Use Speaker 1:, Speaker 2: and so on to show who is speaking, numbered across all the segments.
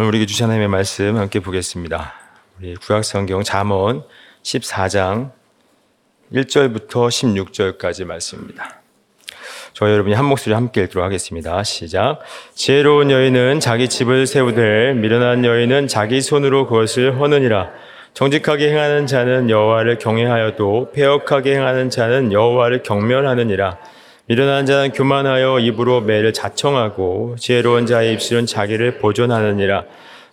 Speaker 1: 오늘 우리에게 주신 하나님의 말씀 함께 보겠습니다. 우리 구약성경 잠언 14장 1절부터 16절까지 말씀입니다. 저희 여러분이 한 목소리 함께 읽도록 하겠습니다. 시작. 지혜로운 여인은 자기 집을 세우되 미련한 여인은 자기 손으로 그것을 허느니라. 정직하게 행하는 자는 여호와를 경외하여도 폐역하게 행하는 자는 여호와를 경멸하느니라. 미련한 자는 교만하여 입으로 매를 자청하고 지혜로운 자의 입술은 자기를 보존하느니라.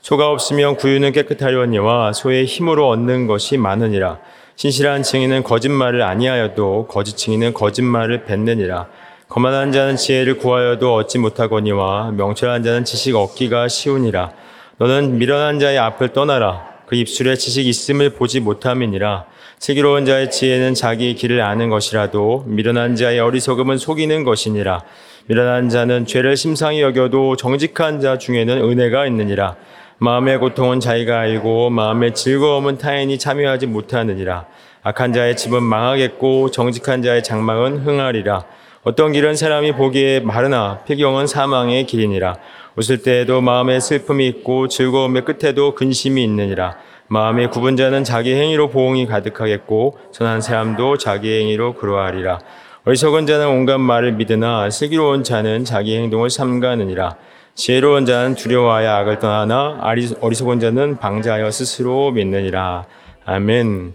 Speaker 1: 소가 없으면 구유는 깨끗하려니와 소의 힘으로 얻는 것이 많으니라. 신실한 증인은 거짓말을 아니하여도 거짓 증인은 거짓말을 뱉느니라. 거만한 자는 지혜를 구하여도 얻지 못하거니와 명철한 자는 지식 얻기가 쉬우니라. 너는 미련한 자의 앞을 떠나라. 그 입술에 지식 있음을 보지 못함이니라. 슬기로운 자의 지혜는 자기 길을 아는 것이라도 미련한 자의 어리석음은 속이는 것이니라. 미련한 자는 죄를 심상히 여겨도 정직한 자 중에는 은혜가 있느니라. 마음의 고통은 자기가 알고 마음의 즐거움은 타인이 참여하지 못하느니라. 악한 자의 집은 망하겠고 정직한 자의 장막은 흥하리라. 어떤 길은 사람이 보기에 마르나 폐경은 사망의 길이니라. 웃을 때에도 마음에 슬픔이 있고 즐거움의 끝에도 근심이 있느니라. 마음의 굽은 자는 자기 행위로 보응이 가득하겠고 선한 사람도 자기 행위로 그러하리라. 어리석은 자는 온갖 말을 믿으나 슬기로운 자는 자기 행동을 삼가느니라. 지혜로운 자는 두려워하여 악을 떠나나 어리석은 자는 방자하여 스스로 믿느니라. 아멘.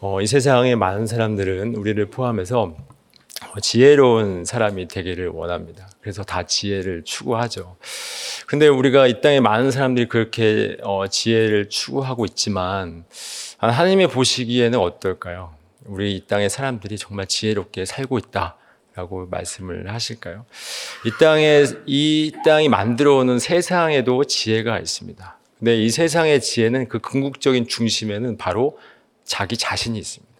Speaker 1: 어, 이 세상에 많은 사람들은 우리를 포함해서 지혜로운 사람이 되기를 원합니다. 그래서 다 지혜를 추구하죠. 근데 우리가 이 땅에 많은 사람들이 그렇게 어, 지혜를 추구하고 있지만 하나님의 보시기에는 어떨까요? 우리 이 땅의 사람들이 정말 지혜롭게 살고 있다. 라고 말씀을 하실까요? 이 땅에, 이 땅이 만들어 오는 세상에도 지혜가 있습니다. 근데 이 세상의 지혜는 그 궁극적인 중심에는 바로 자기 자신이 있습니다.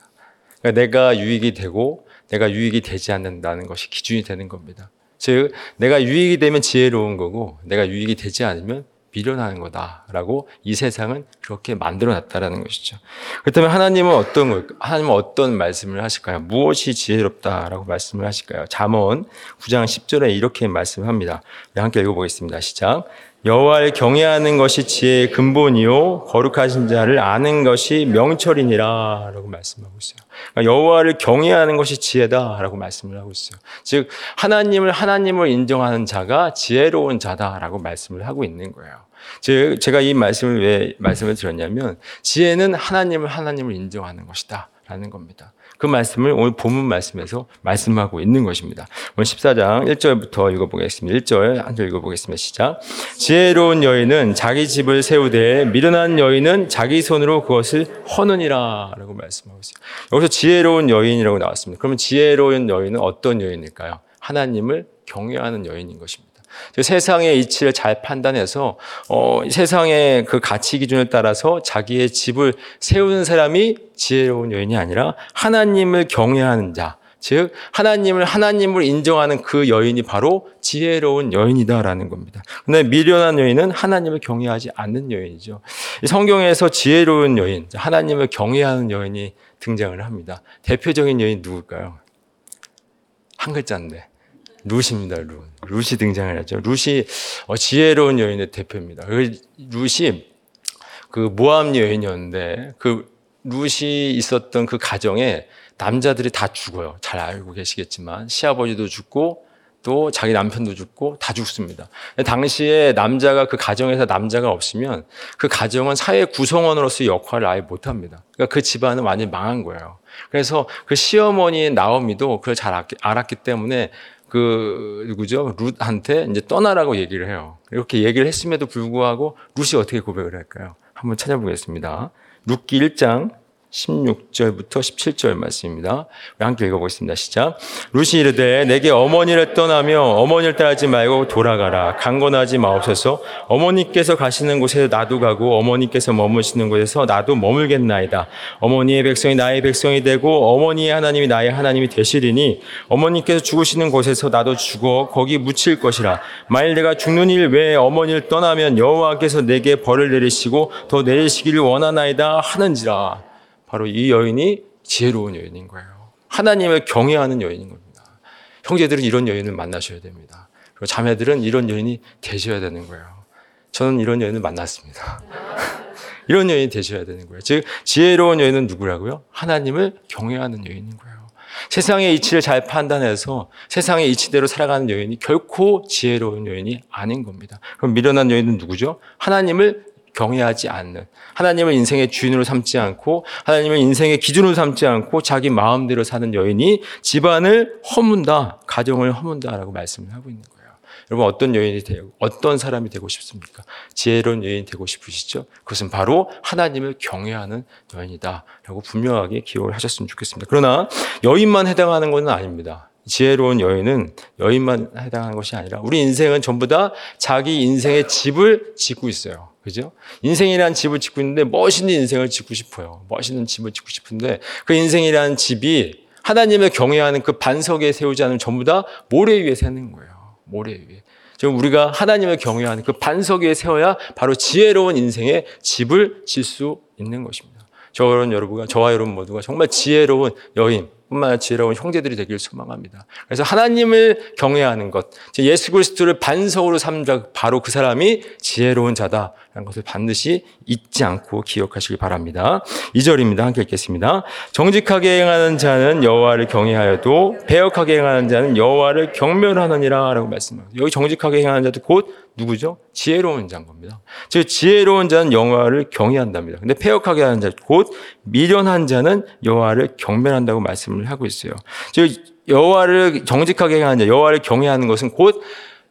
Speaker 1: 그러니까 내가 유익이 되고 내가 유익이 되지 않는다는 것이 기준이 되는 겁니다. 즉, 내가 유익이 되면 지혜로운 거고, 내가 유익이 되지 않으면 미련하는 거다라고 이 세상은 그렇게 만들어 놨다라는 것이죠. 그렇다면 하나님은 어떤 걸 하나님은 어떤 말씀을 하실까요? 무엇이 지혜롭다라고 말씀을 하실까요? 잠언 9장 10절에 이렇게 말씀합니다. 함께 읽어 보겠습니다. 시작. 여호와를 경외하는 것이 지혜의 근본이요 거룩하신 자를 아는 것이 명철이니라라고 말씀하고 있어요. 그러니까 여호와를 경외하는 것이 지혜다라고 말씀을 하고 있어요. 즉 하나님을 하나님을 인정하는 자가 지혜로운 자다라고 말씀을 하고 있는 거예요. 즉 제가 이 말씀을 왜 말씀을 드렸냐면 지혜는 하나님을 하나님을 인정하는 것이다라는 겁니다. 그 말씀을 오늘 본문 말씀에서 말씀하고 있는 것입니다. 오늘 14장 1절부터 읽어보겠습니다. 1절 한 절 읽어보겠습니다. 시작. 지혜로운 여인은 자기 집을 세우되 미련한 여인은 자기 손으로 그것을 허느니라 라고 말씀하고 있어요. 여기서 지혜로운 여인이라고 나왔습니다. 그러면 지혜로운 여인은 어떤 여인일까요? 하나님을 경외하는 여인인 것입니다. 세상의 이치를 잘 판단해서 어, 세상의 그 가치 기준을 따라서 자기의 집을 세우는 사람이 지혜로운 여인이 아니라 하나님을 경외하는 자, 즉 하나님을 하나님을 인정하는 그 여인이 바로 지혜로운 여인이다라는 겁니다. 근데 미련한 여인은 하나님을 경외하지 않는 여인이죠. 성경에서 지혜로운 여인, 하나님을 경외하는 여인이 등장을 합니다. 대표적인 여인 누굴까요? 한 글자인데 루시입니다. 루. 루시 등장을 하죠. 루시 어, 지혜로운 여인의 대표입니다. 그 루시 그 모함 여인이었는데 그 루시 있었던 그 가정에 남자들이 다 죽어요. 잘 알고 계시겠지만 시아버지도 죽고 또 자기 남편도 죽고 다 죽습니다. 당시에 남자가 그 가정에서 남자가 없으면 그 가정은 사회 구성원으로서의 역할을 아예 못 합니다. 그러니까 그 집안은 완전히 망한 거예요. 그래서 그 시어머니 나오미도 그걸 잘 알았기 때문에 그 누구죠? 룻한테 이제 떠나라고 얘기를 해요. 이렇게 얘기를 했음에도 불구하고 룻이 어떻게 고백을 할까요? 한번 찾아보겠습니다. 룻기 1장 16절부터 17절 말씀입니다. 함께 읽어보겠습니다. 시작. 루시 이르되 내게 어머니를 떠나며 어머니를 따르지 말고 돌아가라. 강건하지 마옵소서. 어머니께서 가시는 곳에 나도 가고 어머니께서 머무시는 곳에서 나도 머물겠나이다. 어머니의 백성이 나의 백성이 되고 어머니의 하나님이 나의 하나님이 되시리니 어머니께서 죽으시는 곳에서 나도 죽어 거기 묻힐 것이라. 만일 내가 죽는 일 외에 어머니를 떠나면 여호와께서 내게 벌을 내리시고 더 내리시기를 원하나이다 하는지라. 바로 이 여인이 지혜로운 여인인 거예요. 하나님을 경외하는 여인인 겁니다. 형제들은 이런 여인을 만나셔야 됩니다. 그리고 자매들은 이런 여인이 되셔야 되는 거예요. 저는 이런 여인을 만났습니다. 이런 여인이 되셔야 되는 거예요. 즉 지혜로운 여인은 누구라고요? 하나님을 경외하는 여인인 거예요. 세상의 이치를 잘 판단해서 세상의 이치대로 살아가는 여인이 결코 지혜로운 여인이 아닌 겁니다. 그럼 미련한 여인은 누구죠? 하나님을 경외하지 않는 하나님을 인생의 주인으로 삼지 않고 하나님을 인생의 기준으로 삼지 않고 자기 마음대로 사는 여인이 집안을 허문다, 가정을 허문다라고 말씀을 하고 있는 거예요. 여러분 어떤 여인이 되고 어떤 사람이 되고 싶습니까? 지혜로운 여인이 되고 싶으시죠? 그것은 바로 하나님을 경외하는 여인이다라고 분명하게 기억을 하셨으면 좋겠습니다. 그러나 여인만 해당하는 것은 아닙니다. 지혜로운 여인은 여인만 해당하는 것이 아니라 우리 인생은 전부 다 자기 인생의 집을 짓고 있어요. 그죠? 인생이라는 집을 짓고 있는데 멋있는 인생을 짓고 싶어요. 멋있는 집을 짓고 싶은데 그 인생이라는 집이 하나님을 경외하는 그 반석에 세우지 않으면 전부 다 모래 위에 세는 거예요. 모래 위에. 지금 우리가 하나님을 경외하는 그 반석 위에 세워야 바로 지혜로운 인생의 집을 질 수 있는 것입니다. 저런 여러분과 저와 여러분 모두가 정말 지혜로운 여인, 뿐만 아니라 지혜로운 형제들이 되기를 소망합니다. 그래서 하나님을 경외하는 것, 예수 그리스도를 반석으로 삼자 바로 그 사람이 지혜로운 자다라는 것을 반드시 잊지 않고 기억하시기 바랍니다. 2절입니다. 함께 읽겠습니다. 정직하게 행하는 자는 여호와를 경외하여도 배역하게 행하는 자는 여호와를 경멸하느니라라고 말씀합니다. 여기 정직하게 행하는 자도 곧 누구죠? 지혜로운 자인 겁니다. 즉 지혜로운 자는 여호와를 경외한답니다. 근데 폐역하게 하는 자, 곧 미련한 자는 여호와를 경멸한다고 말씀을 하고 있어요. 즉 여호와를 정직하게 하는 자, 여호와를 경외하는 것은 곧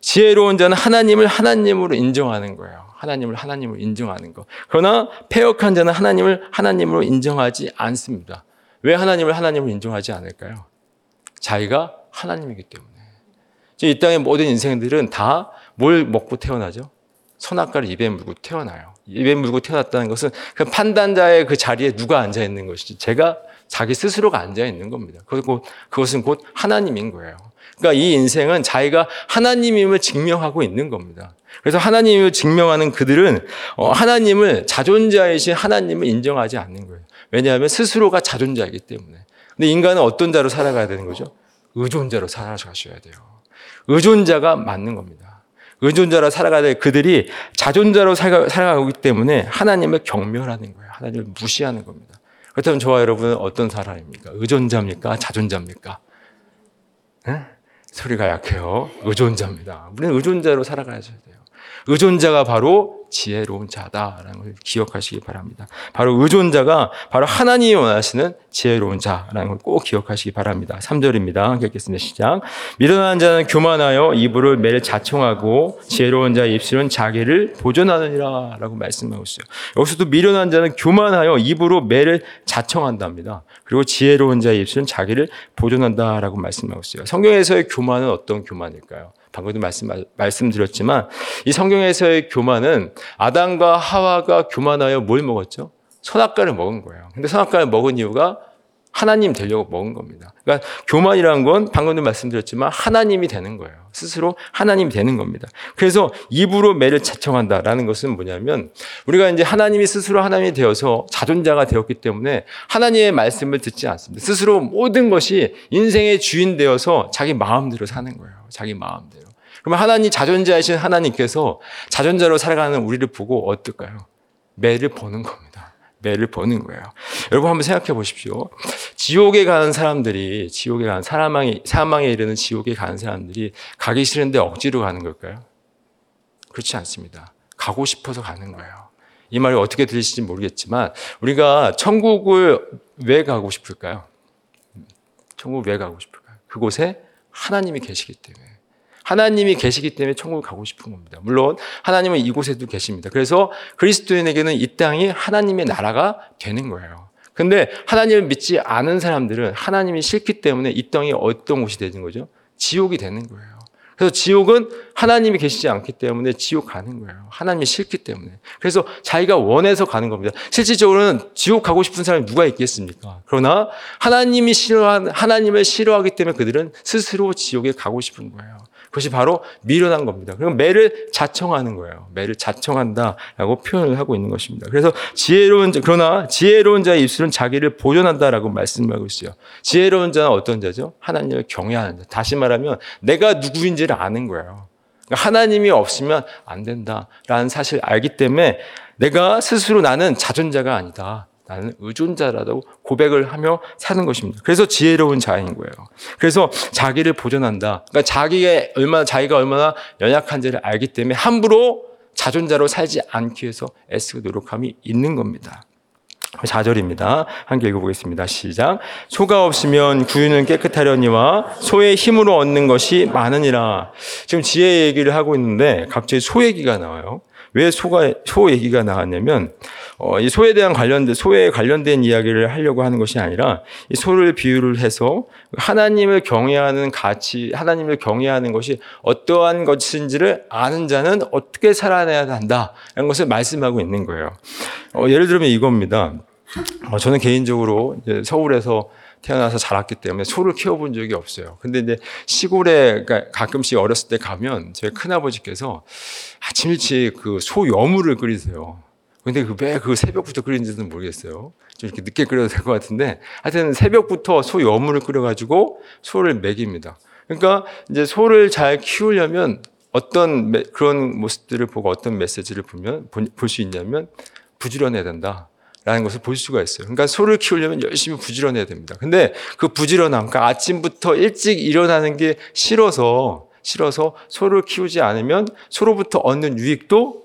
Speaker 1: 지혜로운 자는 하나님을 하나님으로 인정하는 거예요. 하나님을 하나님으로 인정하는 것. 그러나 폐역한 자는 하나님을 하나님으로 인정하지 않습니다. 왜 하나님을 하나님으로 인정하지 않을까요? 자기가 하나님이기 때문에. 이 땅의 모든 인생들은 다 뭘 먹고 태어나죠? 선악과를 입에 물고 태어나요. 입에 물고 태어났다는 것은 그 판단자의 그 자리에 누가 앉아 있는 것이지 제가 자기 스스로가 앉아 있는 겁니다. 그리고 그것은 곧 하나님인 거예요. 그러니까 이 인생은 자기가 하나님임을 증명하고 있는 겁니다. 그래서 하나님을 증명하는 그들은 어, 하나님을 자존자이신 하나님을 인정하지 않는 거예요. 왜냐하면 스스로가 자존자이기 때문에. 근데 인간은 어떤 자로 살아가야 되는 거죠? 의존자로 살아가셔야 돼요. 의존자가 맞는 겁니다. 의존자로 살아가야 될 그들이 자존자로 살아가기 때문에 하나님을 경멸하는 거예요. 하나님을 무시하는 겁니다. 그렇다면 저와 여러분은 어떤 사람입니까? 의존자입니까? 자존자입니까? 네? 소리가 약해요. 의존자입니다. 우리는 의존자로 살아가야 돼요. 의존자가 바로 지혜로운 자다라는 걸 기억하시기 바랍니다. 바로 의존자가 바로 하나님이 원하시는 지혜로운 자라는 걸 꼭 기억하시기 바랍니다. 3절입니다. 읽겠습니다. 시작. 미련한 자는 교만하여 이불을 매일 자청하고 지혜로운 자의 입술은 자기를 보존하느니라 라고 말씀하고 있어요. 여기서도 미련한 자는 교만하여 입으로 매를 자청한답니다. 그리고 지혜로운 자의 입술은 자기를 보존한다라고 말씀하고 있어요. 성경에서의 교만은 어떤 교만일까요? 방금도 말씀, 말씀드렸지만 이 성경에서의 교만은 아담과 하와가 교만하여 뭘 먹었죠? 선악과를 먹은 거예요. 근데 선악과를 먹은 이유가 하나님 되려고 먹은 겁니다. 그러니까 교만이라는 건 방금도 말씀드렸지만 하나님이 되는 거예요. 스스로 하나님이 되는 겁니다. 그래서 입으로 매를 자청한다라는 것은 뭐냐면 우리가 이제 하나님이 스스로 하나님이 되어서 자존자가 되었기 때문에 하나님의 말씀을 듣지 않습니다. 스스로 모든 것이 인생의 주인 되어서 자기 마음대로 사는 거예요. 자기 마음대로. 그러면 하나님 자존자이신 하나님께서 자존자로 살아가는 우리를 보고 어떨까요? 매를 보는 겁니다. 매를 보는 거예요. 여러분 한번 생각해 보십시오. 지옥에 가는 사람들이 지옥에 가는 사망에 사망에 이르는 지옥에 가는 사람들이 가기 싫은데 억지로 가는 걸까요? 그렇지 않습니다. 가고 싶어서 가는 거예요. 이 말이 어떻게 들리실지 모르겠지만 우리가 천국을 왜 가고 싶을까요? 천국 왜 가고 싶을까요? 그곳에 하나님이 계시기 때문에. 하나님이 계시기 때문에 천국을 가고 싶은 겁니다. 물론 하나님은 이곳에도 계십니다. 그래서 그리스도인에게는 이 땅이 하나님의 나라가 되는 거예요. 근데 하나님을 믿지 않은 사람들은 하나님이 싫기 때문에 이 땅이 어떤 곳이 되는 거죠? 지옥이 되는 거예요. 그래서 지옥은 하나님이 계시지 않기 때문에 지옥 가는 거예요. 하나님이 싫기 때문에. 그래서 자기가 원해서 가는 겁니다. 실질적으로는 지옥 가고 싶은 사람이 누가 있겠습니까? 그러나 하나님이 싫어한, 하나님을 싫어하기 때문에 그들은 스스로 지옥에 가고 싶은 거예요. 그것이 바로 미련한 겁니다. 그럼 매를 자청하는 거예요. 매를 자청한다라고 표현을 하고 있는 것입니다. 그래서 지혜로운 자, 그러나 지혜로운 자의 입술은 자기를 보존한다라고 말씀하고 있어요. 지혜로운 자는 어떤 자죠? 하나님을 경외하는 자. 다시 말하면 내가 누구인지를 아는 거예요. 하나님이 없으면 안 된다라는 사실을 알기 때문에 내가 스스로 나는 자존자가 아니다. 나는 의존자라고 고백을 하며 사는 것입니다. 그래서 지혜로운 자인 거예요. 그래서 자기를 보존한다. 그러니까 자기의 얼마나 자기가 얼마나 연약한지를 알기 때문에 함부로 자존자로 살지 않기 위해서 애쓰고 노력함이 있는 겁니다. 4절입니다. 함께 읽어보겠습니다. 시작. 소가 없으면 구유는 깨끗하려니와 소의 힘으로 얻는 것이 많으니라. 지금 지혜 얘기를 하고 있는데 갑자기 소 얘기가 나와요. 왜 소가 소 얘기가 나왔냐면 어, 이 소에 대한 관련된 소에 관련된 이야기를 하려고 하는 것이 아니라 이 소를 비유를 해서 하나님을 경외하는 가치, 하나님을 경외하는 것이 어떠한 것인지를 아는 자는 어떻게 살아내야 한다라는 것을 말씀하고 있는 거예요. 어, 예를 들면 이겁니다. 어, 저는 개인적으로 서울에서 태어나서 자랐기 때문에 소를 키워본 적이 없어요. 근데 이제 시골에 그러니까 가끔씩 어렸을 때 가면 저희 큰아버지께서 아침 일찍 그 소 여물을 끓이세요. 근데 그왜그 새벽부터 끓이는지는 모르겠어요. 좀 이렇게 늦게 끓여도 될 것 같은데 하여튼 새벽부터 소 여물을 끓여가지고 소를 먹입니다. 그러니까 이제 소를 잘 키우려면 어떤 그런 모습들을 보고 어떤 메시지를 보면 볼 수 있냐면 부지런해야 된다. 라는 것을 볼 수가 있어요. 그러니까 소를 키우려면 열심히 부지런해야 됩니다. 근데 그 부지런함, 그러니까 아침부터 일찍 일어나는 게 싫어서, 싫어서 소를 키우지 않으면 소로부터 얻는 유익도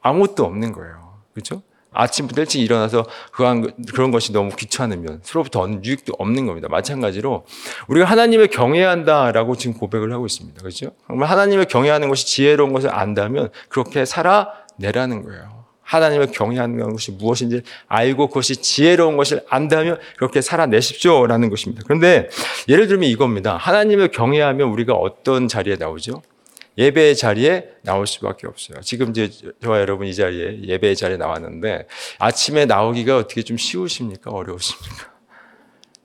Speaker 1: 아무것도 없는 거예요. 그렇죠? 아침부터 일찍 일어나서 그런 것이 너무 귀찮으면 서로부터 얻는 유익도 없는 겁니다. 마찬가지로 우리가 하나님을 경외한다라고 지금 고백을 하고 있습니다. 그렇죠? 정말 하나님을 경외하는 것이 지혜로운 것을 안다면 그렇게 살아내라는 거예요. 하나님을 경외하는 것이 무엇인지 알고 그것이 지혜로운 것을 안다면 그렇게 살아내십시오라는 것입니다. 그런데 예를 들면 이겁니다. 하나님을 경외하면 우리가 어떤 자리에 나오죠? 예배의 자리에 나올 수밖에 없어요. 지금 이제 저와 여러분 이 자리에 예배의 자리에 나왔는데 아침에 나오기가 어떻게 좀 쉬우십니까? 어려우십니까?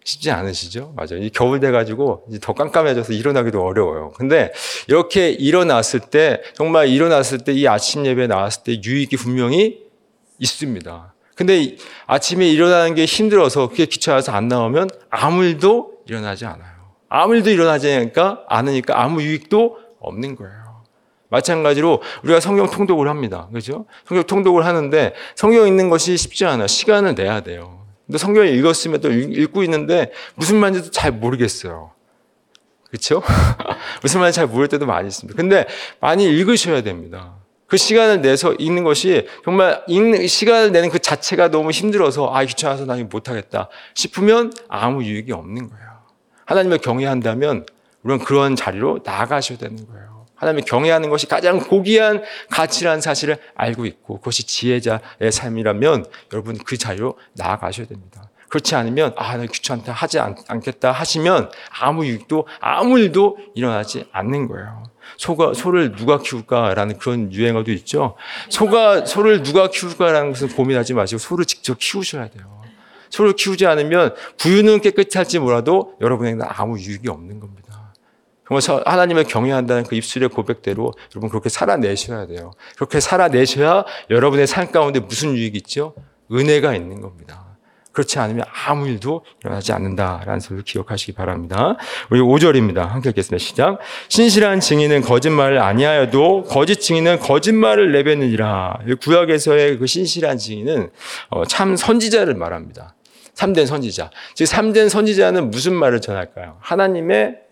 Speaker 1: 쉽지 않으시죠? 맞아요. 이 겨울 돼가지고 더 깜깜해져서 일어나기도 어려워요. 근데 이렇게 일어났을 때, 정말 일어났을 때 이 아침 예배 나왔을 때 유익이 분명히 있습니다. 근데 아침에 일어나는 게 힘들어서 그게 귀찮아서 안 나오면 아무 일도 일어나지 않아요. 아무 일도 일어나지 않으니까, 않으니까 아무 유익도 없는 거예요. 마찬가지로 우리가 성경 통독을 합니다. 그죠? 성경 통독을 하는데 성경 읽는 것이 쉽지 않아. 시간을 내야 돼요. 근데 성경을 읽었으면 또 읽고 있는데 무슨 말인지도 잘 모르겠어요. 그렇죠? 무슨 말인지 잘 모를 때도 많이 있습니다. 근데 많이 읽으셔야 됩니다. 그 시간을 내서 읽는 것이 정말 읽는 시간을 내는 그 자체가 너무 힘들어서 아 귀찮아서 나 이거 못하겠다 싶으면 아무 유익이 없는 거예요. 하나님을 경외한다면 우리는 그런 자리로 나아가셔야 되는 거예요. 하나님을 경외하는 것이 가장 고귀한 가치라는 사실을 알고 있고 그것이 지혜자의 삶이라면 여러분 그 자리로 나아가셔야 됩니다. 그렇지 않으면 아, 나 귀찮다 하지 않, 겠다 하시면 아무 유익도 아무 일도 일어나지 않는 거예요. 소가 소를 누가 키울까라는 그런 유행어도 있죠. 소가 소를 누가 키울까라는 것을 고민하지 마시고 소를 직접 키우셔야 돼요. 소를 키우지 않으면 부유는 깨끗이 할지 몰라도 여러분에게는 아무 유익이 없는 겁니다. 정말 하나님을 경외한다는 그 입술의 고백대로 여러분 그렇게 살아내셔야 돼요. 그렇게 살아내셔야 여러분의 삶 가운데 무슨 유익이 있죠? 은혜가 있는 겁니다. 그렇지 않으면 아무 일도 일어나지 않는다라는 소리를 기억하시기 바랍니다. 우리 5절입니다. 함께 읽겠습니다. 시작. 신실한 증인은 거짓말을 아니하여도 거짓 증인은 거짓말을 내뱉느니라. 구약에서의 그 신실한 증인은 어, 참 선지자를 말합니다. 참된 선지자. 즉 참된 선지자는 무슨 말을 전할까요? 하나님의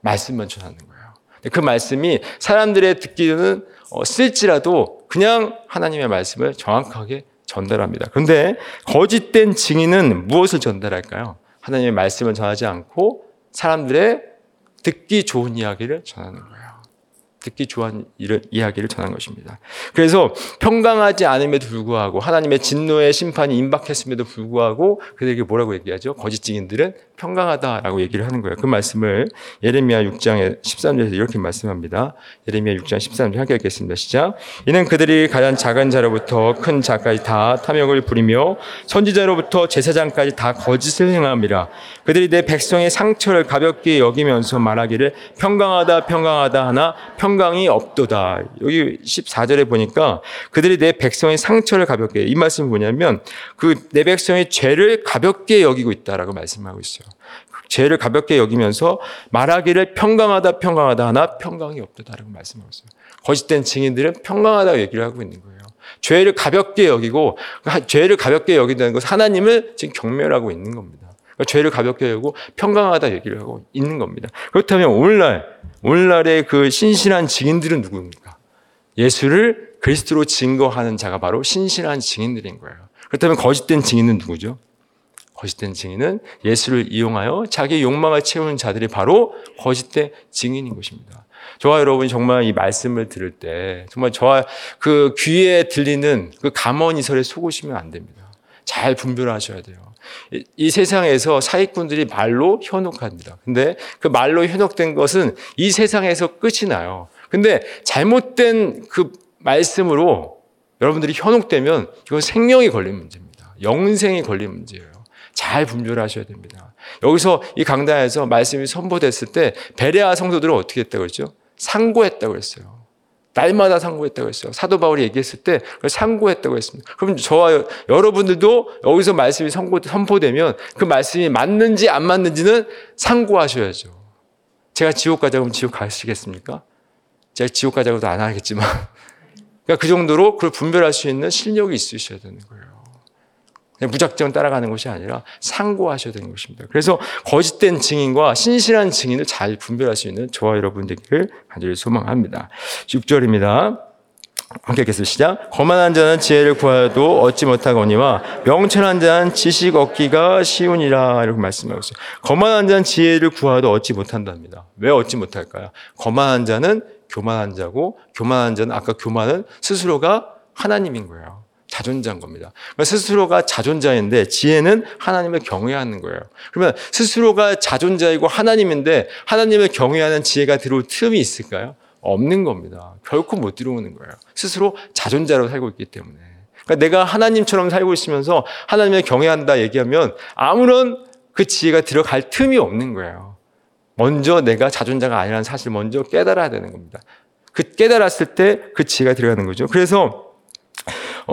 Speaker 1: 말씀만 전하는 거예요. 그 말씀이 사람들의 듣기는 어, 쓸지라도 그냥 하나님의 말씀을 정확하게 전달합니다. 그런데 거짓된 증인은 무엇을 전달할까요? 하나님의 말씀을 전하지 않고 사람들의 듣기 좋은 이야기를 전하는 거예요. 듣기 좋은 이야기를 전한 것입니다. 그래서 평강하지 않음에도 불구하고 하나님의 진노의 심판이 임박했음에도 불구하고 그들에게 뭐라고 얘기하죠? 거짓 증인들은 평강하다라고 얘기를 하는 거예요. 그 말씀을 예레미야 6장의 13절에서 이렇게 말씀합니다. 예레미야 6장 13절 함께 읽겠습니다. 시작. 이는 그들이 가장 작은 자로부터 큰 자까지 다 탐욕을 부리며 선지자로부터 제사장까지 다 거짓을 행함이라. 그들이 내 백성의 상처를 가볍게 여기면서 말하기를 평강하다 평강하다 하나 평 강이 없도다. 여기 14절에 보니까 그들이 내 백성의 상처를 가볍게 이 말씀이 뭐냐면 그 내 백성의 죄를 가볍게 여기고 있다라고 말씀하고 있어요. 죄를 가볍게 여기면서 말하기를 평강하다 평강하다 하나 평강이 없다라고 말씀하고 있어요. 거짓된 증인들은 평강하다고 얘기를 하고 있는 거예요. 죄를 가볍게 여기고 죄를 가볍게 여긴다는 것은 하나님을 지금 경멸하고 있는 겁니다. 그러니까 죄를 가볍게 여기고 평강하다 얘기를 하고 있는 겁니다. 그렇다면 오늘날 오늘날의 그 신실한 증인들은 누구입니까? 예수를 그리스도로 증거하는 자가 바로 신실한 증인들인 거예요. 그렇다면 거짓된 증인은 누구죠? 거짓된 증인은 예수를 이용하여 자기 욕망을 채우는 자들이 바로 거짓된 증인인 것입니다. 저와 여러분이 정말 이 말씀을 들을 때 정말 저와 그 귀에 들리는 그 감언이설에 속으시면 안 됩니다. 잘 분별하셔야 돼요. 이, 이 세상에서 사기꾼들이 말로 현혹합니다. 근데 그 말로 현혹된 것은 이 세상에서 끝이 나요. 근데 잘못된 그 말씀으로 여러분들이 현혹되면 이건 생명이 걸린 문제입니다. 영생이 걸린 문제예요. 잘 분별하셔야 됩니다. 여기서 이 강단에서 말씀이 선보됐을 때 베레아 성도들은 어떻게 했다고 그랬죠? 상고했다고 했어요. 날마다 상고했다고 했어요. 사도 바울이 얘기했을 때 상고했다고 했습니다. 그럼 저와 여러분들도 여기서 말씀이 선포되면 그 말씀이 맞는지 안 맞는지는 상고하셔야죠. 제가 지옥 가자고 지옥 가시겠습니까? 제가 지옥 가자고도 안 하겠지만 그러니까 그 정도로 그걸 분별할 수 있는 실력이 있으셔야 되는 거예요. 무작정 따라가는 것이 아니라 상고하셔야 되는 것입니다. 그래서 거짓된 증인과 신실한 증인을 잘 분별할 수 있는 저와 여러분들을 간절히 소망합니다. 6절입니다. 함께 읽겠습니다. 시작. 거만한 자는 지혜를 구하여도 얻지 못하거니와 명철한 자는 지식 얻기가 쉬우니라 이렇게 말씀하고 있어요. 거만한 자는 지혜를 구하여도 얻지 못한답니다. 왜 얻지 못할까요? 거만한 자는 교만한 자고 교만한 자는 아까 교만은 스스로가 하나님인 거예요. 자존자인 겁니다. 그러니까 스스로가 자존자인데 지혜는 하나님을 경외하는 거예요. 그러면 스스로가 자존자이고 하나님인데 하나님을 경외하는 지혜가 들어올 틈이 있을까요? 없는 겁니다. 결코 못 들어오는 거예요. 스스로 자존자로 살고 있기 때문에. 그러니까 내가 하나님처럼 살고 있으면서 하나님을 경외한다 얘기하면 아무런 그 지혜가 들어갈 틈이 없는 거예요. 먼저 내가 자존자가 아니라는 사실을 먼저 깨달아야 되는 겁니다. 그 깨달았을 때 그 지혜가 들어가는 거죠. 그래서 어,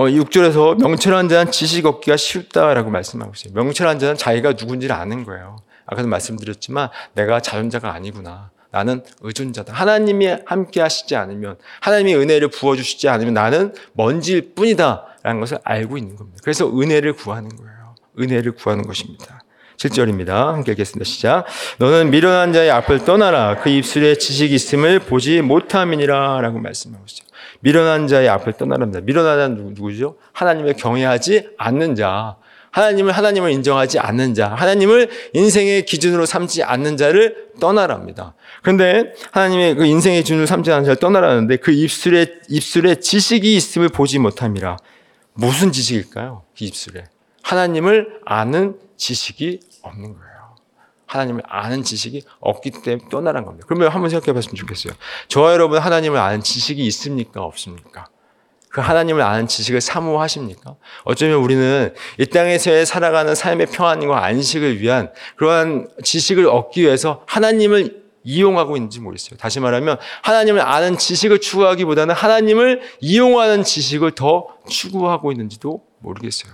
Speaker 1: 6절에서 명철한 자는 지식 얻기가 쉽다라고 말씀하고 있어요. 명철한 자는 자기가 누군지를 아는 거예요. 아까도 말씀드렸지만 내가 자존자가 아니구나. 나는 의존자다. 하나님이 함께 하시지 않으면 하나님이 은혜를 부어주시지 않으면 나는 먼지일 뿐이다. 라는 것을 알고 있는 겁니다. 그래서 은혜를 구하는 거예요. 은혜를 구하는 것입니다. 7절입니다. 함께 읽겠습니다. 시작. 너는 미련한 자의 앞을 떠나라. 그 입술에 지식이 있음을 보지 못함이니라. 라고 말씀하고 있어요. 미련한 자의 앞을 떠나랍니다. 미련한 자는 누구죠? 하나님을 경외하지 않는 자. 하나님을 하나님을 인정하지 않는 자. 하나님을 인생의 기준으로 삼지 않는 자를 떠나랍니다. 그런데 하나님의 그 인생의 기준으로 삼지 않는 자를 떠나라는데 그 입술에 입술에 지식이 있음을 보지 못함이라. 무슨 지식일까요? 그 입술에. 하나님을 아는 지식이 없는 거예요. 하나님을 아는 지식이 없기 때문에 떠나란 겁니다. 그러면 한번 생각해 봤으면 좋겠어요. 저와 여러분 하나님을 아는 지식이 있습니까? 없습니까? 그 하나님을 아는 지식을 사모하십니까? 어쩌면 우리는 이 땅에서의 살아가는 삶의 평안과 안식을 위한 그러한 지식을 얻기 위해서 하나님을 이용하고 있는지 모르겠어요. 다시 말하면 하나님을 아는 지식을 추구하기보다는 하나님을 이용하는 지식을 더 추구하고 있는지도 모르겠어요.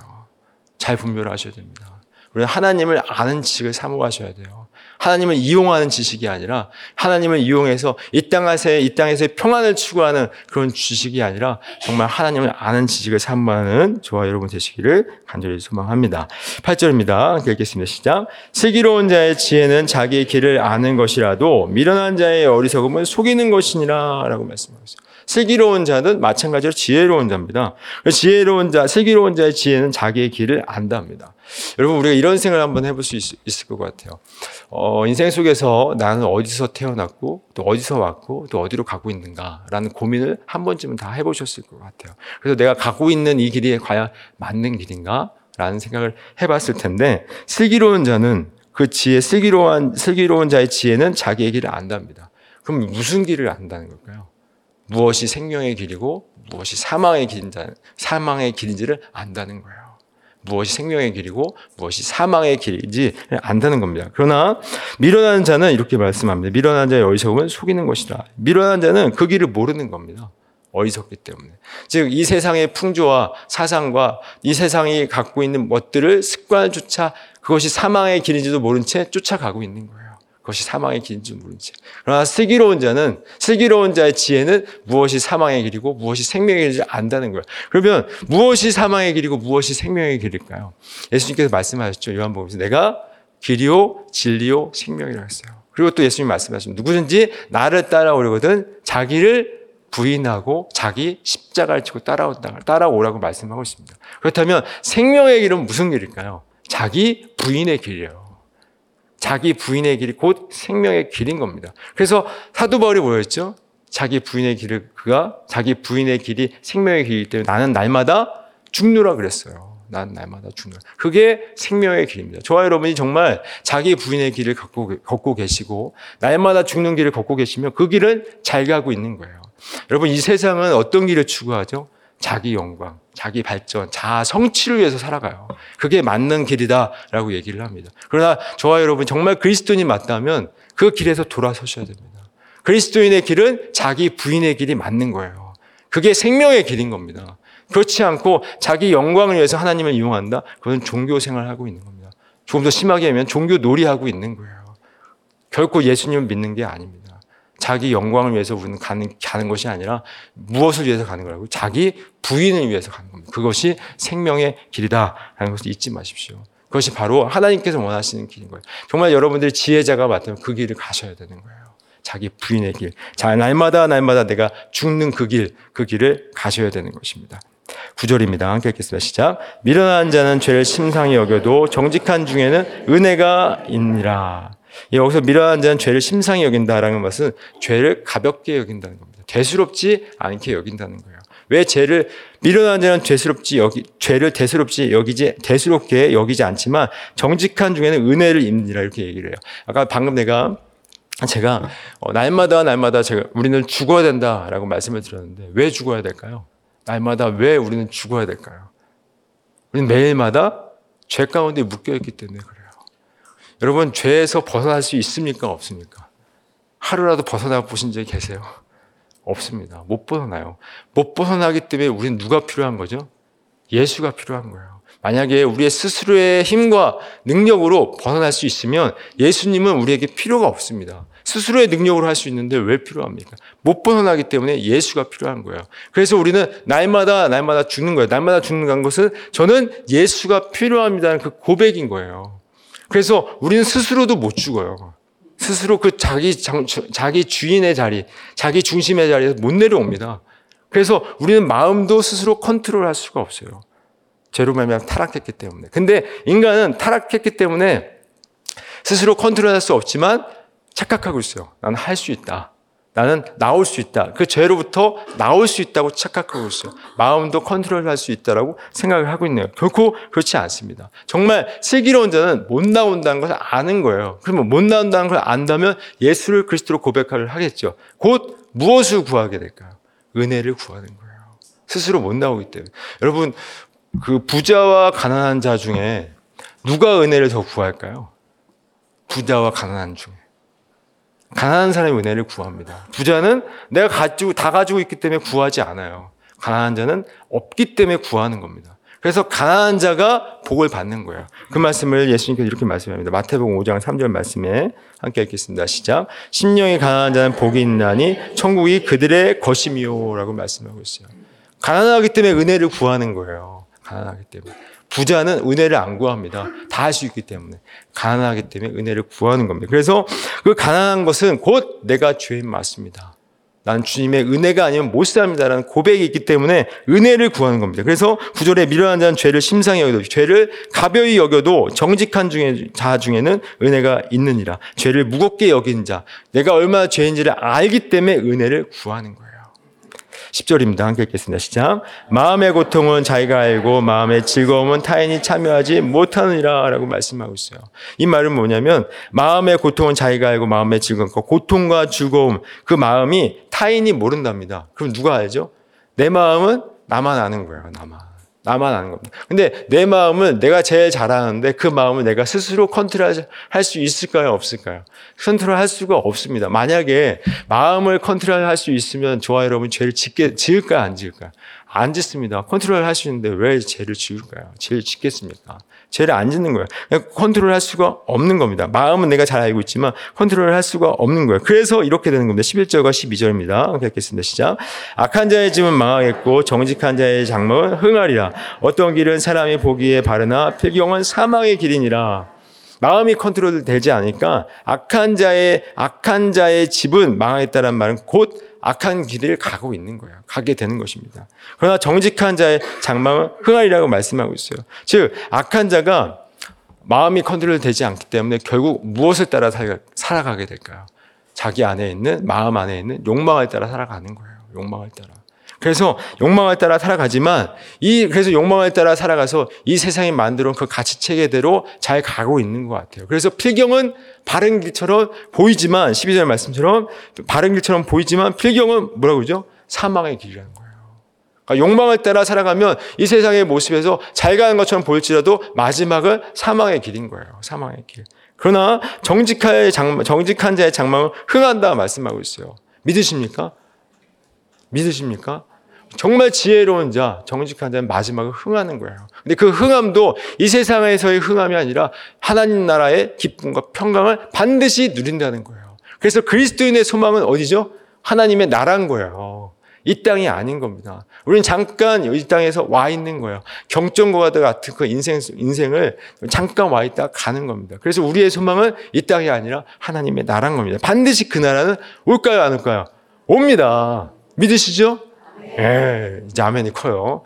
Speaker 1: 잘 분별하셔야 됩니다. 우리는 하나님을 아는 지식을 사모하셔야 돼요. 하나님을 이용하는 지식이 아니라 하나님을 이용해서 이 땅에서 이 땅에서 평안을 추구하는 그런 지식이 아니라 정말 하나님을 아는 지식을 사모하는 저와 여러분 되시기를 간절히 소망합니다. 8절입니다. 읽겠습니다. 시작. 슬기로운 자의 지혜는 자기의 길을 아는 것이라도 미련한 자의 어리석음은 속이는 것이니라라고 말씀하고 있어요. 슬기로운 자는 마찬가지로 지혜로운 자입니다. 지혜로운 자, 슬기로운 자의 지혜는 자기의 길을 안답니다. 여러분 우리가 이런 생각을 한번 해볼 수 있, 을것 같아요. 어, 인생 속에서 나는 어디서 태어났고 또 어디서 왔고 또 어디로 가고 있는가라는 고민을 한 번쯤은 다 해보셨을 것 같아요. 그래서 내가 가고 있는 이 길이 과연 맞는 길인가? 라는 생각을 해봤을 텐데 슬기로운 자는 그 지혜, 슬기로운, 슬기로운 자의 지혜는 자기의 길을 안답니다. 그럼 무슨 길을 안다는 걸까요? 무엇이 생명의 길이고 무엇이 사망의 길인지, 사망의 길인지를 안다는 거예요. 무엇이 생명의 길이고 무엇이 사망의 길인지 안다는 겁니다. 그러나 미련한 자는 이렇게 말씀합니다. 미련한 자의 어리석음은 속이는 것이다. 미련한 자는 그 길을 모르는 겁니다. 어리석기 때문에. 즉, 이 세상의 풍조와 사상과 이 세상이 갖고 있는 것들을 습관조차 그것이 사망의 길인지도 모른 채 쫓아가고 있는 거예요. 그것이 사망의 길인 줄 모른 채. 그러나 슬기로운 자는 슬기로운 자의 지혜는 무엇이 사망의 길이고 무엇이 생명의 길인지 안다는 거예요. 그러면 무엇이 사망의 길이고 무엇이 생명의 길일까요? 예수님께서 말씀하셨죠. 요한복음에서 내가 길이요 진리요 생명이라고 했어요. 그리고 또 예수님 말씀하시면 누구든지 나를 따라오려거든 자기를 부인하고 자기 십자가를 지고 따라온다, 따라오라고 말씀하고 있습니다. 그렇다면 생명의 길은 무슨 길일까요? 자기 부인의 길이에요. 자기 부인의 길이 곧 생명의 길인 겁니다. 그래서 사도 바울이 뭐였죠? 자기 부인의 길을 그가 자기 부인의 길이 생명의 길이기 때문에 나는 날마다 죽노라 그랬어요. 난 날마다 죽노라. 그게 생명의 길입니다. 저와 여러분이 정말 자기 부인의 길을 걷고, 걷고 계시고 날마다 죽는 길을 걷고 계시면 그 길은 잘 가고 있는 거예요. 여러분 이 세상은 어떤 길을 추구하죠? 자기 영광, 자기 발전, 자아 성취를 위해서 살아가요. 그게 맞는 길이다라고 얘기를 합니다. 그러나 저와 여러분 정말 그리스도인이 맞다면 그 길에서 돌아서셔야 됩니다. 그리스도인의 길은 자기 부인의 길이 맞는 거예요. 그게 생명의 길인 겁니다. 그렇지 않고 자기 영광을 위해서 하나님을 이용한다? 그건 종교 생활을 하고 있는 겁니다. 조금 더 심하게 하면 종교 놀이하고 있는 거예요. 결코 예수님을 믿는 게 아닙니다. 자기 영광을 위해서 우리는 가는, 가는 것이 아니라 무엇을 위해서 가는 거라고? 자기 부인을 위해서 가는 겁니다. 그것이 생명의 길이다라는 것을 잊지 마십시오. 그것이 바로 하나님께서 원하시는 길인 거예요. 정말 여러분들이 지혜자가 맞다면 그 길을 가셔야 되는 거예요. 자기 부인의 길. 자, 날마다 날마다 내가 죽는 그 길, 그 길을 가셔야 되는 것입니다. 구절입니다. 함께 읽겠습니다. 시작. 미련한 자는 죄를 심상히 여겨도 정직한 중에는 은혜가 있니라. 여기서 미련한 자는 죄를 심상히 여긴다라는 것은 죄를 가볍게 여긴다는 겁니다. 대수롭지 않게 여긴다는 거예요. 왜 죄를 미련한 자는 죄스럽지 여기 죄를 대수롭지 여기지 대수롭게 여기지 않지만 정직한 중에는 은혜를 입니라 이렇게 얘기를 해요. 아까 방금 내가 제가 어, 날마다 날마다 제가 우리는 죽어야 된다라고 말씀을 드렸는데 왜 죽어야 될까요? 날마다 왜 우리는 죽어야 될까요? 우리는 매일마다 죄 가운데 묶여 있기 때문에 그래요. 여러분, 죄에서 벗어날 수 있습니까? 없습니까? 하루라도 벗어나 보신 적이 계세요? 없습니다. 못 벗어나요. 못 벗어나기 때문에 우리는 누가 필요한 거죠? 예수가 필요한 거예요. 만약에 우리의 스스로의 힘과 능력으로 벗어날 수 있으면 예수님은 우리에게 필요가 없습니다. 스스로의 능력으로 할 수 있는데 왜 필요합니까? 못 벗어나기 때문에 예수가 필요한 거예요. 그래서 우리는 날마다 날마다 죽는 거예요. 날마다 죽는 것은 저는 예수가 필요합니다는 그 고백인 거예요. 그래서 우리는 스스로도 못 죽어요. 스스로 그 자기, 자기 주인의 자리, 자기 중심의 자리에서 못 내려옵니다. 그래서 우리는 마음도 스스로 컨트롤 할 수가 없어요. 말미암아 타락했기 때문에. 근데 인간은 타락했기 때문에 스스로 컨트롤 할 수 없지만 착각하고 있어요. 나는 할 수 있다. 나는 나올 수 있다. 그 죄로부터 나올 수 있다고 착각하고 있어요. 마음도 컨트롤할 수 있다라고 생각을 하고 있네요. 결코 그렇지 않습니다. 정말 슬기로운 자는 못 나온다는 것을 아는 거예요. 그러면 못 나온다는 걸 안다면 예수를 그리스도로 고백을 하겠죠. 곧 무엇을 구하게 될까요? 은혜를 구하는 거예요. 스스로 못 나오기 때문에. 여러분, 그 부자와 가난한 자 중에 누가 은혜를 더 구할까요? 부자와 가난한 중에. 가난한 사람의 은혜를 구합니다. 부자는 내가 가지고 다 가지고 있기 때문에 구하지 않아요. 가난한 자는 없기 때문에 구하는 겁니다. 그래서 가난한 자가 복을 받는 거예요. 그 말씀을 예수님께서 이렇게 말씀합니다. 마태복음 5장 3절 말씀에 함께 읽겠습니다. 시작. 심령이 가난한 자는 복이 있나니 천국이 그들의 것임이요라고 말씀하고 있어요. 가난하기 때문에 은혜를 구하는 거예요. 가난하기 때문에. 부자는 은혜를 안 구합니다. 다 할 수 있기 때문에. 가난하기 때문에 은혜를 구하는 겁니다. 그래서 그 가난한 것은 곧 내가 죄인 맞습니다. 난 주님의 은혜가 아니면 못 삽니다라는 고백이 있기 때문에 은혜를 구하는 겁니다. 그래서 구절에 미련한 자는 죄를 심상히 여겨도 죄를 가벼이 여겨도 정직한 중에 자 중에는 은혜가 있느니라. 죄를 무겁게 여긴 자, 내가 얼마나 죄인지를 알기 때문에 은혜를 구하는 거예요. 10절입니다. 함께 읽겠습니다. 시작. 마음의 고통은 자기가 알고 마음의 즐거움은 타인이 참여하지 못하느니라 라고 말씀하고 있어요. 이 말은 뭐냐면 마음의 고통은 자기가 알고 마음의 즐거움, 그 고통과 즐거움 그 마음이 타인이 모른답니다. 그럼 누가 알죠? 내 마음은 나만 아는 거예요. 나만. 나만 아는 겁니다. 근데 내 마음은 내가 제일 잘 아는데 그 마음을 내가 스스로 컨트롤 할 수 있을까요? 없을까요? 컨트롤 할 수가 없습니다. 만약에 마음을 컨트롤 할 수 있으면 저와 여러분 죄를 짓게, 지을까 안 지을까? 안 짓습니다. 컨트롤 할 수 있는데 왜 죄를 지을까요? 죄를 짓겠습니까? 죄를 안 짓는 거예요. 컨트롤 할 수가 없는 겁니다. 마음은 내가 잘 알고 있지만 컨트롤 할 수가 없는 거예요. 그래서 이렇게 되는 겁니다. 11절과 12절입니다. 읽겠습니다. 시작. 악한 자의 집은 망하겠고 정직한 자의 장막은 흥하리라. 어떤 길은 사람이 보기에 바르나 필경은 사망의 길이니라. 마음이 컨트롤 되지 않으니까 악한 자의 악한 자의 집은 망하겠다는 말은 곧 악한 길을 가고 있는 거예요. 가게 되는 것입니다. 그러나 정직한 자의 장막은 흥하리라고 말씀하고 있어요. 즉 악한 자가 마음이 컨트롤 되지 않기 때문에 결국 무엇을 따라 살아가게 될까요? 자기 안에 있는 마음 안에 있는 욕망을 따라 살아가는 거예요. 욕망을 따라. 그래서 욕망을 따라 살아가지만 이 그래서 욕망을 따라 살아가서 이 세상이 만들어 그 가치 체계대로 잘 가고 있는 것 같아요. 그래서 필경은 바른 길처럼 보이지만 12절 말씀처럼 바른 길처럼 보이지만 필경은 뭐라고 그러죠? 사망의 길이라는 거예요. 그러니까 욕망을 따라 살아가면 이 세상의 모습에서 잘 가는 것처럼 보일지라도 마지막은 사망의 길인 거예요. 사망의 길. 그러나 정직한, 장, 정직한 자의 장막은 흥한다 말씀하고 있어요. 믿으십니까? 믿으십니까? 정말 지혜로운 자, 정직한 자는 마지막에 흥하는 거예요. 근데 그 흥함도 이 세상에서의 흥함이 아니라 하나님 나라의 기쁨과 평강을 반드시 누린다는 거예요. 그래서 그리스도인의 소망은 어디죠? 하나님의 나라인 거예요. 이 땅이 아닌 겁니다. 우리는 잠깐 이 땅에서 와 있는 거예요. 경전과 같은 그 인생, 인생을 잠깐 와 있다 가는 겁니다. 그래서 우리의 소망은 이 땅이 아니라 하나님의 나라인 겁니다. 반드시 그 나라는 올까요, 안 올까요? 옵니다. 믿으시죠? 예, 이제 아멘이 커요.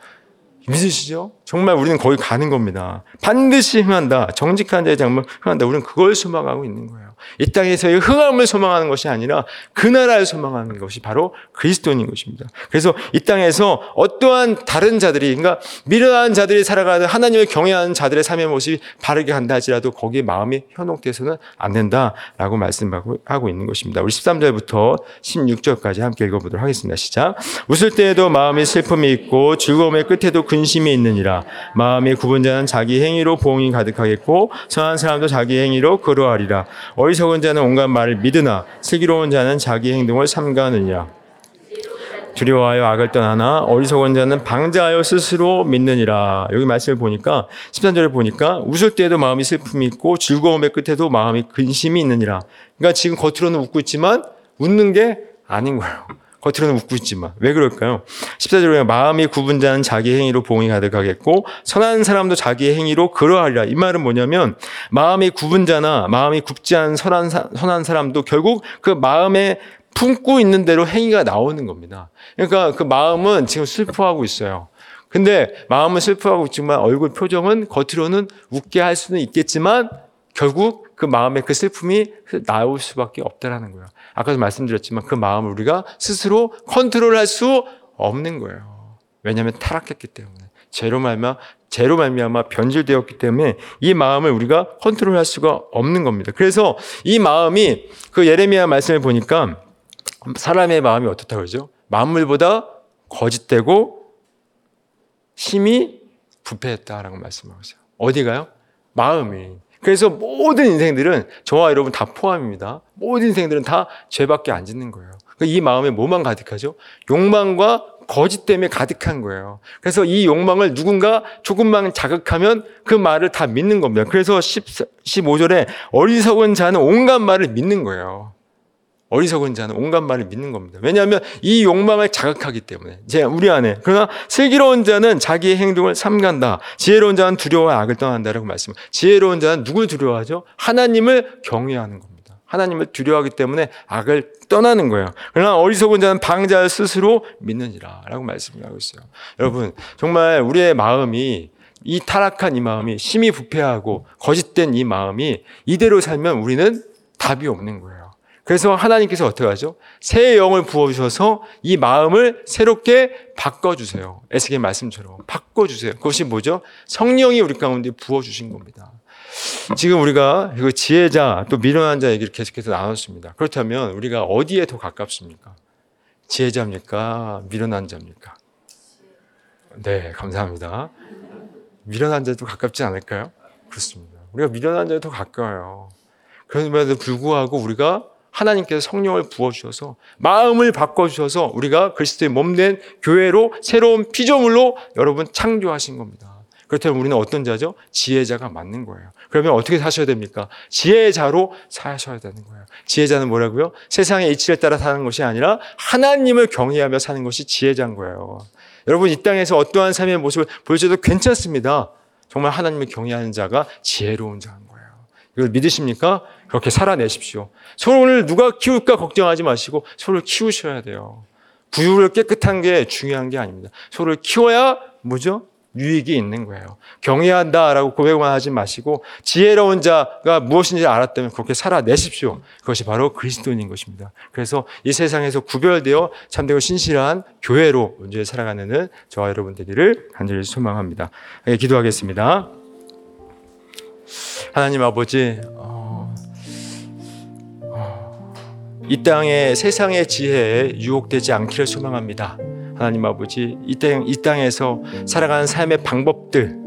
Speaker 1: 믿으시죠? 정말 우리는 거기 가는 겁니다. 반드시 흥한다. 정직한 자의 장막 흥한다. 우리는 그걸 소망하고 있는 거예요. 이 땅에서의 흥함을 소망하는 것이 아니라 그 나라를 소망하는 것이 바로 그리스도인 것입니다. 그래서 이 땅에서 어떠한 다른 자들이, 그러니까 미련한 자들이 살아가는 하나님을 경외하는 자들의 삶의 모습이 바르게 한다 할지라도 거기에 마음이 현혹돼서는 안 된다라고 말씀하고 있는 것입니다. 우리 13절부터 16절까지 함께 읽어보도록 하겠습니다. 시작. 웃을 때에도 마음이 슬픔이 있고 즐거움의 끝에도 근심이 있느니라. 마음이 구분 자는 자기 행위로 보응이 가득하겠고 선한 사람도 자기 행위로 그러하리라. 어리석은 자는 온갖 말을 믿으나 슬기로운 자는 자기 행동을 삼가느니라. 두려워하여 악을 떠나나 어리석은 자는 방자하여 스스로 믿느니라. 여기 말씀을 보니까 13절을 보니까 웃을 때에도 마음이 슬픔이 있고 즐거움의 끝에도 마음이 근심이 있느니라. 그러니까 지금 겉으로는 웃고 있지만 웃는 게 아닌 거예요. 겉으로는 웃고 있지만 왜 그럴까요? 14절에 마음이 굽은 자는 자기 행위로 봉이 가득하겠고 선한 사람도 자기 행위로 그러하리라. 이 말은 뭐냐면 마음이 굽은 자나 마음이 굽지 않은 선한, 사, 선한 사람도 결국 그 마음에 품고 있는 대로 행위가 나오는 겁니다. 그러니까 그 마음은 지금 슬퍼하고 있어요. 근데 마음은 슬퍼하고 있지만 얼굴 표정은 겉으로는 웃게 할 수는 있겠지만 결국 그 마음의 그 슬픔이 나올 수밖에 없다라는 거예요. 아까도 말씀드렸지만 그 마음을 우리가 스스로 컨트롤할 수 없는 거예요. 왜냐하면 타락했기 때문에 죄로 말미암아 죄로 말미암아 변질되었기 때문에 이 마음을 우리가 컨트롤할 수가 없는 겁니다. 그래서 이 마음이 그 예레미야 말씀을 보니까 사람의 마음이 어떻다고 그러죠? 만물보다 거짓되고 심히 부패했다라고 말씀하고 있어요. 어디가요? 마음이. 그래서 모든 인생들은 저와 여러분 다 포함입니다. 모든 인생들은 다 죄밖에 안 짓는 거예요. 그러니까 이 마음에 뭐만 가득하죠? 욕망과 거짓 때문에 가득한 거예요. 그래서 이 욕망을 누군가 조금만 자극하면 그 말을 다 믿는 겁니다. 그래서 10, 15절에 어리석은 자는 온갖 말을 믿는 거예요. 어리석은 자는 온갖 말을 믿는 겁니다. 왜냐하면 이 욕망을 자극하기 때문에 제 우리 안에 그러나 슬기로운 자는 자기의 행동을 삼간다. 지혜로운 자는 두려워와 악을 떠난다라고 말씀. 지혜로운 자는 누굴 두려워하죠? 하나님을 경외하는 겁니다. 하나님을 두려워하기 때문에 악을 떠나는 거예요. 그러나 어리석은 자는 방자를 스스로 믿느니라라고 말씀하고 있어요. 여러분 정말 우리의 마음이 이 타락한 이 마음이 심히 부패하고 거짓된 이 마음이 이대로 살면 우리는 답이 없는 거예요. 그래서 하나님께서 어떻게 하죠? 새 영을 부어주셔서 이 마음을 새롭게 바꿔주세요. 에스겔 말씀처럼. 바꿔주세요. 그것이 뭐죠? 성령이 우리 가운데 부어주신 겁니다. 지금 우리가 그 지혜자 또 미련한 자 얘기를 계속해서 나눴습니다. 그렇다면 우리가 어디에 더 가깝습니까? 지혜자입니까? 미련한 자입니까? 네, 감사합니다. 미련한 자도 가깝지 않을까요? 그렇습니다. 우리가 미련한 자에 더 가까워요. 그럼에도 불구하고 우리가 하나님께서 성령을 부어주셔서 마음을 바꿔주셔서 우리가 그리스도의 몸된 교회로 새로운 피조물로 여러분 창조하신 겁니다. 그렇다면 우리는 어떤 자죠? 지혜자가 맞는 거예요. 그러면 어떻게 사셔야 됩니까? 지혜자로 사셔야 되는 거예요. 지혜자는 뭐라고요? 세상의 이치를 따라 사는 것이 아니라 하나님을 경외하며 사는 것이 지혜자인 거예요. 여러분 이 땅에서 어떠한 삶의 모습을 보여줘도 괜찮습니다. 정말 하나님을 경외하는 자가 지혜로운 거예요. 이걸 믿으십니까? 그렇게 살아내십시오. 서로를 누가 키울까 걱정하지 마시고 서로를 키우셔야 돼요. 부유를 깨끗한 게 중요한 게 아닙니다. 서로를 키워야 뭐죠? 유익이 있는 거예요. 경외한다라고 고백만 하지 마시고 지혜로운 자가 무엇인지 알았다면 그렇게 살아내십시오. 그것이 바로 그리스도인인 것입니다. 그래서 이 세상에서 구별되어 참되고 신실한 교회로 먼저 살아가는 저와 여러분 되기를 간절히 소망합니다. 예, 기도하겠습니다. 하나님 아버지, 어, 어, 이 땅의 세상의 지혜에 유혹되지 않기를 소망합니다. 하나님 아버지, 이, 땅, 이 땅에서 살아가는 삶의 방법들,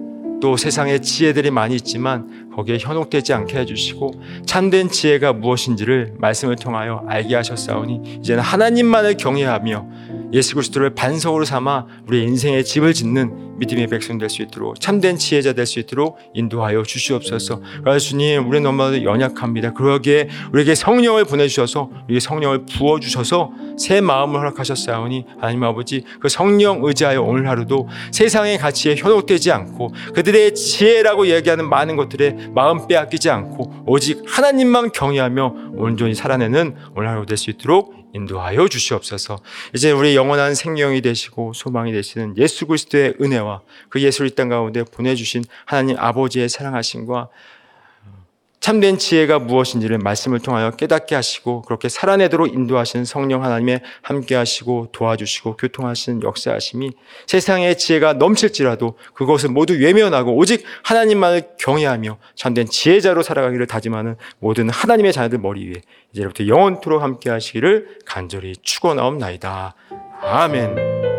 Speaker 1: 또 세상의 지혜들이 많이 있지만 거기에 현혹되지 않게 해주시고 참된 지혜가 무엇인지를 말씀을 통하여 알게 하셨사오니 이제는 하나님만을 경외하며 예수 그리스도를 반석으로 삼아 우리 인생의 집을 짓는 믿음의 백성 될 수 있도록 참된 지혜자 될 수 있도록 인도하여 주시옵소서. 그래서 주님, 우리는 너무나도 연약합니다. 그러기에 우리에게 성령을 보내주셔서 우리 성령을 부어 주셔서 새 마음을 허락하셨사오니 하나님 아버지 그 성령 의지하여 오늘 하루도 세상의 가치에 현혹되지 않고 그들의 지혜라고 얘기하는 많은 것들에 마음 빼앗기지 않고 오직 하나님만 경외하며 온전히 살아내는 오늘 하루 될 수 있도록 인도하여 주시옵소서. 이제 우리 영원한 생명이 되시고 소망이 되시는 예수 그리스도의 은혜와 그 예수를 이 땅 가운데 보내주신 하나님 아버지의 사랑하심과 참된 지혜가 무엇인지를 말씀을 통하여 깨닫게 하시고 그렇게 살아내도록 인도하시는 성령 하나님의 함께 하시고 도와주시고 교통하시는 역사하심이 세상의 지혜가 넘칠지라도 그것을 모두 외면하고 오직 하나님만을 경외하며 참된 지혜자로 살아가기를 다짐하는 모든 하나님의 자녀들 머리 위에 이제부터 영원토록 함께 하시기를 간절히 축원하옵나이다. 아멘.